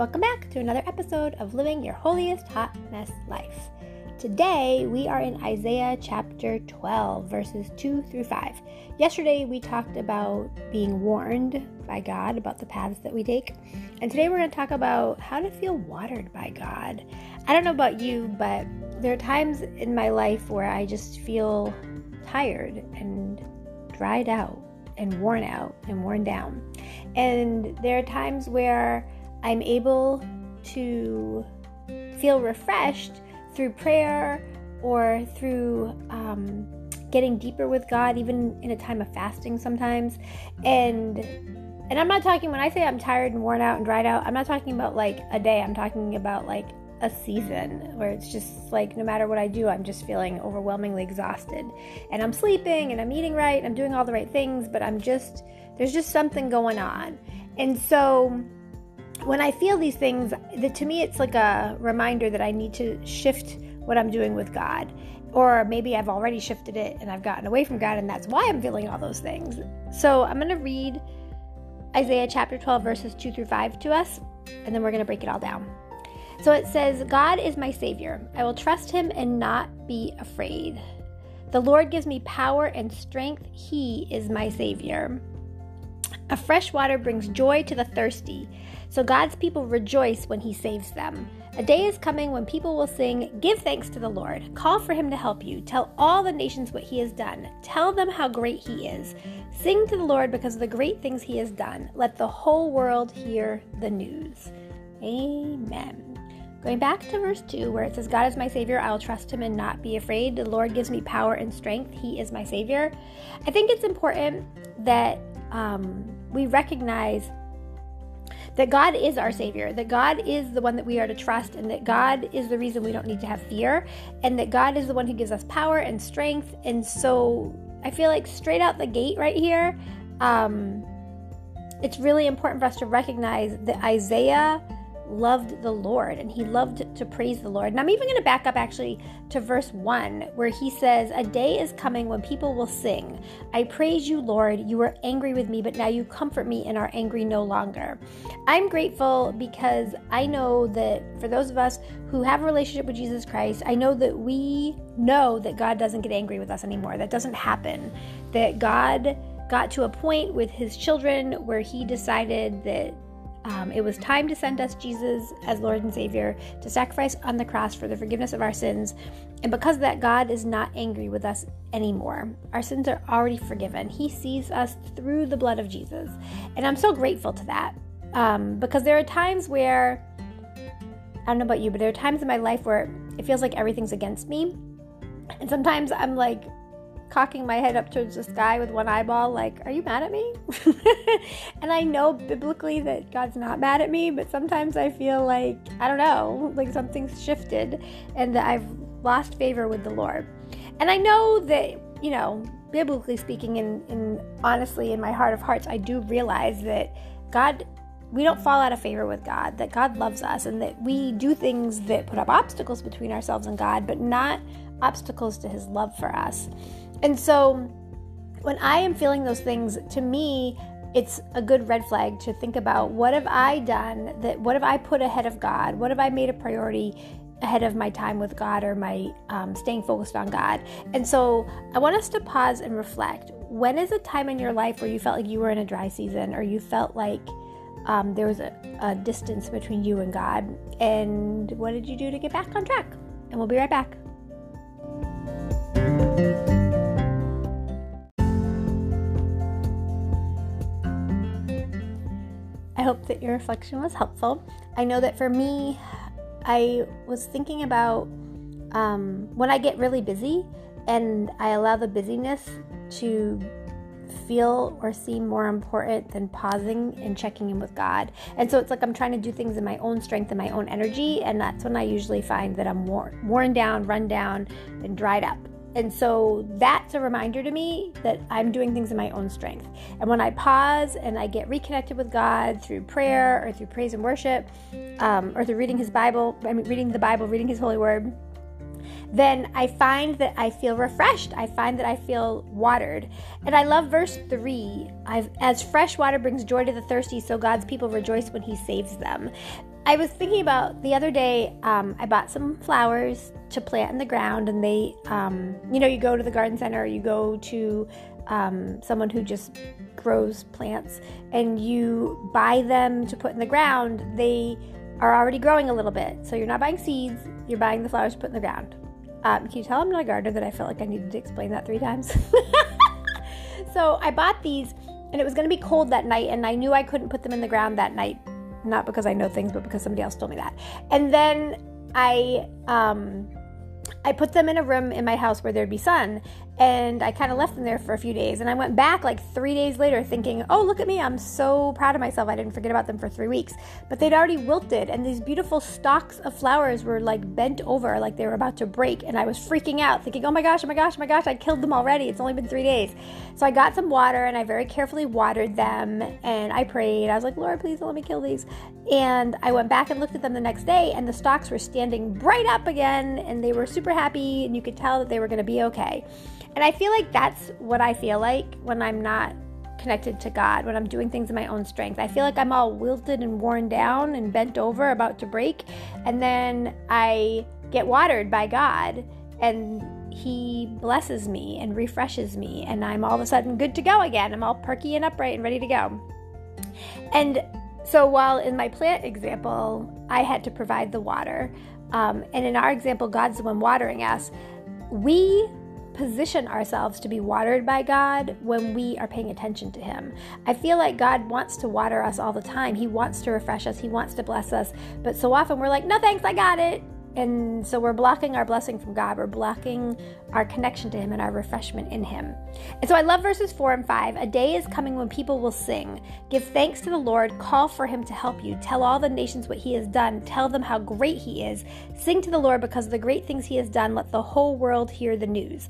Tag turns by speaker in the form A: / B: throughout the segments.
A: Welcome back to another episode of Living Your Holiest Hot Mess Life. Today we are in Isaiah chapter 12, verses 2 through 5. Yesterday we talked about being warned by God about the paths that we take, and today we're going to talk about how to feel watered by God. I don't know about you, but there are times in my life where I just feel tired and dried out and worn out and worn down. And there are times where I'm able to feel refreshed through prayer or through um, getting deeper with God, even in a time of fasting sometimes. And and I'm not talking when I say I'm tired and worn out and dried out. I'm not talking about like a day. I'm talking about like a season where it's just like no matter what I do, I'm just feeling overwhelmingly exhausted. And I'm sleeping and I'm eating right, and I'm doing all the right things, but I'm just there's just something going on. And so when I feel these things, the, to me, it's like a reminder that I need to shift what I'm doing with God. Or maybe I've already shifted it and I've gotten away from God, and that's why I'm feeling all those things. So I'm going to read Isaiah chapter 12, verses 2 through 5 to us, and then we're going to break it all down. So it says, God is my Savior. I will trust Him and not be afraid. The Lord gives me power and strength. He is my Savior. A fresh water brings joy to the thirsty. So God's people rejoice when He saves them. A day is coming when people will sing, Give thanks to the Lord. Call for Him to help you. Tell all the nations what He has done. Tell them how great He is. Sing to the Lord because of the great things He has done. Let the whole world hear the news. Amen. Going back to verse 2, where it says, God is my Savior, I will trust Him and not be afraid. The Lord gives me power and strength. He is my Savior. I think it's important that um, we recognize that God is our Savior, that God is the one that we are to trust, and that God is the reason we don't need to have fear, and that God is the one who gives us power and strength. And so I feel like straight out the gate right here, um, it's really important for us to recognize that Isaiah loved the Lord and he loved to praise the Lord. And I'm even going to back up actually to verse 1 where he says, A day is coming when people will sing, I praise you, Lord. You were angry with me, but now you comfort me and are angry no longer. I'm grateful because I know that for those of us who have a relationship with Jesus Christ, I know that we know that God doesn't get angry with us anymore. That doesn't happen. That God got to a point with his children where he decided that um, it was time to send us Jesus as Lord and Savior to sacrifice on the cross for the forgiveness of our sins. And because of that, God is not angry with us anymore. Our sins are already forgiven. He sees us through the blood of Jesus. And I'm so grateful to that um, because there are times where, I don't know about you, but there are times in my life where it feels like everything's against me. And sometimes I'm like, cocking my head up towards the sky with one eyeball, like, Are you mad at me? and I know biblically that God's not mad at me, but sometimes I feel like, I don't know, like something's shifted and that I've lost favor with the Lord. And I know that, you know, biblically speaking, and, and honestly, in my heart of hearts, I do realize that God we don't fall out of favor with God, that God loves us, and that we do things that put up obstacles between ourselves and God, but not obstacles to His love for us. And so when I am feeling those things, to me, it's a good red flag to think about what have I done that what have I put ahead of God? What have I made a priority ahead of my time with God or my um, staying focused on God? And so I want us to pause and reflect. When is a time in your life where you felt like you were in a dry season or you felt like um, there was a, a distance between you and God? And what did you do to get back on track? And we'll be right back. I hope that your reflection was helpful. I know that for me, I was thinking about um, when I get really busy and I allow the busyness to feel or seem more important than pausing and checking in with God. And so it's like I'm trying to do things in my own strength and my own energy, and that's when I usually find that I'm worn, worn down, run down, and dried up. And so that's a reminder to me that I'm doing things in my own strength. And when I pause and I get reconnected with God through prayer or through praise and worship, um, or through reading His Bible, I mean, reading the Bible, reading His holy word, then I find that I feel refreshed. I find that I feel watered. And I love verse 3 I've, as fresh water brings joy to the thirsty, so God's people rejoice when He saves them. I was thinking about the other day, um, I bought some flowers to plant in the ground, and they, um, you know, you go to the garden center, you go to um, someone who just grows plants, and you buy them to put in the ground. They are already growing a little bit. So you're not buying seeds, you're buying the flowers to put in the ground. Um, can you tell I'm not a gardener that I felt like I needed to explain that three times? so I bought these and it was going to be cold that night and I knew I couldn't put them in the ground that night. Not because I know things, but because somebody else told me that. And then I um, I put them in a room in my house where there'd be sun, and I kind of left them there for a few days. And I went back like three days later thinking, oh, look at me, I'm so proud of myself. I didn't forget about them for three weeks. But they'd already wilted, and these beautiful stalks of flowers were like bent over, like they were about to break. And I was freaking out, thinking, oh my gosh, oh my gosh, oh my gosh, I killed them already. It's only been three days. So I got some water and I very carefully watered them, and I prayed. I was like, Lord, please don't let me kill these. And I went back and looked at them the next day, and the stalks were standing bright up again, and they were super happy, and you could tell that they were going to be okay. And I feel like that's what I feel like when I'm not connected to God, when I'm doing things in my own strength. I feel like I'm all wilted and worn down and bent over, about to break, and then I get watered by God, and He blesses me and refreshes me, and I'm all of a sudden good to go again. I'm all perky and upright and ready to go. And so while in my plant example, I had to provide the water, um, and in our example, God's the one watering us, we position ourselves to be watered by God when we are paying attention to Him. I feel like God wants to water us all the time. He wants to refresh us, He wants to bless us. But so often we're like, no thanks, I got it. And so we're blocking our blessing from God. We're blocking our connection to Him and our refreshment in Him. And so I love verses 4 and 5. A day is coming when people will sing. Give thanks to the Lord. Call for Him to help you. Tell all the nations what He has done. Tell them how great He is. Sing to the Lord because of the great things He has done. Let the whole world hear the news.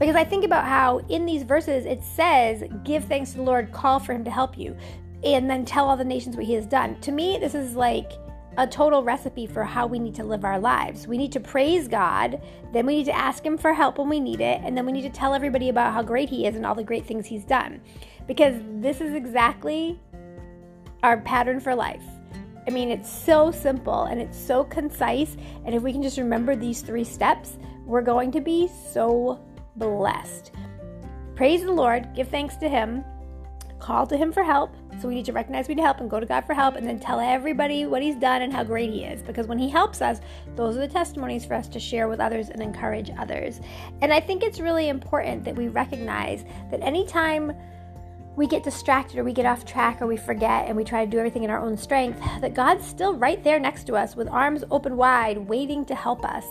A: Because I think about how in these verses it says, Give thanks to the Lord, call for Him to help you, and then tell all the nations what He has done. To me, this is like a total recipe for how we need to live our lives. We need to praise God, then we need to ask Him for help when we need it, and then we need to tell everybody about how great He is and all the great things He's done. Because this is exactly our pattern for life. I mean, it's so simple and it's so concise. And if we can just remember these three steps, we're going to be so blessed. Praise the Lord, give thanks to Him, call to Him for help. So we need to recognize we need help and go to God for help and then tell everybody what He's done and how great He is. Because when He helps us, those are the testimonies for us to share with others and encourage others. And I think it's really important that we recognize that anytime we get distracted or we get off track or we forget and we try to do everything in our own strength, that God's still right there next to us with arms open wide, waiting to help us.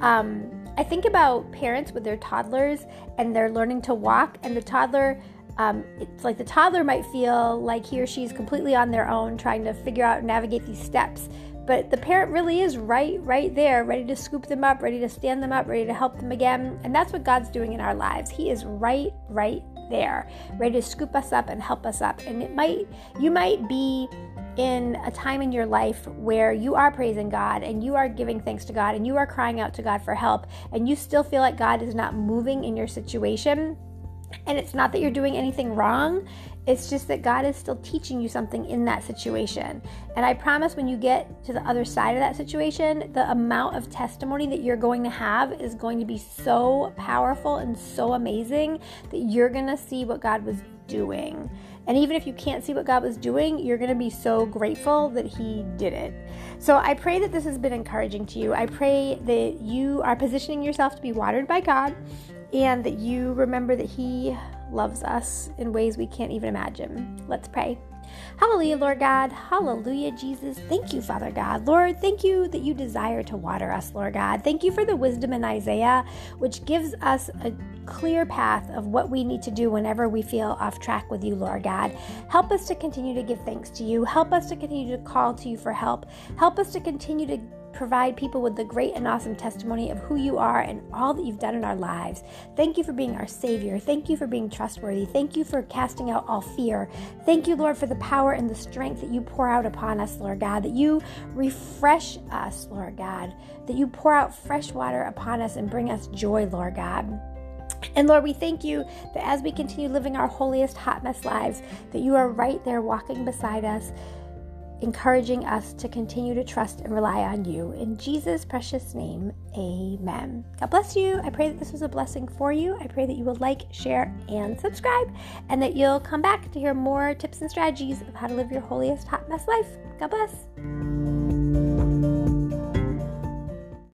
A: Um, I think about parents with their toddlers and they're learning to walk, and the toddler. Um, it's like the toddler might feel like he or she is completely on their own trying to figure out and navigate these steps but the parent really is right right there ready to scoop them up ready to stand them up ready to help them again and that's what god's doing in our lives he is right right there, ready to scoop us up and help us up. And it might, you might be in a time in your life where you are praising God and you are giving thanks to God and you are crying out to God for help and you still feel like God is not moving in your situation. And it's not that you're doing anything wrong, it's just that God is still teaching you something in that situation. And I promise when you get to the other side of that situation, the amount of testimony that you're going to have is going to be so powerful and so amazing that you're going to see what God was doing. And even if you can't see what God was doing, you're going to be so grateful that He did it. So I pray that this has been encouraging to you. I pray that you are positioning yourself to be watered by God and that you remember that He loves us in ways we can't even imagine. Let's pray. Hallelujah, Lord God. Hallelujah, Jesus. Thank you, Father God. Lord, thank you that you desire to water us, Lord God. Thank you for the wisdom in Isaiah, which gives us a clear path of what we need to do whenever we feel off track with you, Lord God. Help us to continue to give thanks to you. Help us to continue to call to you for help. Help us to continue to provide people with the great and awesome testimony of who you are and all that you've done in our lives. Thank you for being our Savior. Thank you for being trustworthy. Thank you for casting out all fear. Thank you, Lord, for the power and the strength that you pour out upon us, Lord God, that you refresh us, Lord God, that you pour out fresh water upon us and bring us joy, Lord God. And Lord, we thank you that as we continue living our holiest hot mess lives, that you are right there walking beside us encouraging us to continue to trust and rely on you. In Jesus' precious name, amen. God bless you. I pray that this was a blessing for you. I pray that you will like, share, and subscribe, and that you'll come back to hear more tips and strategies of how to live your holiest hot mess life. God bless.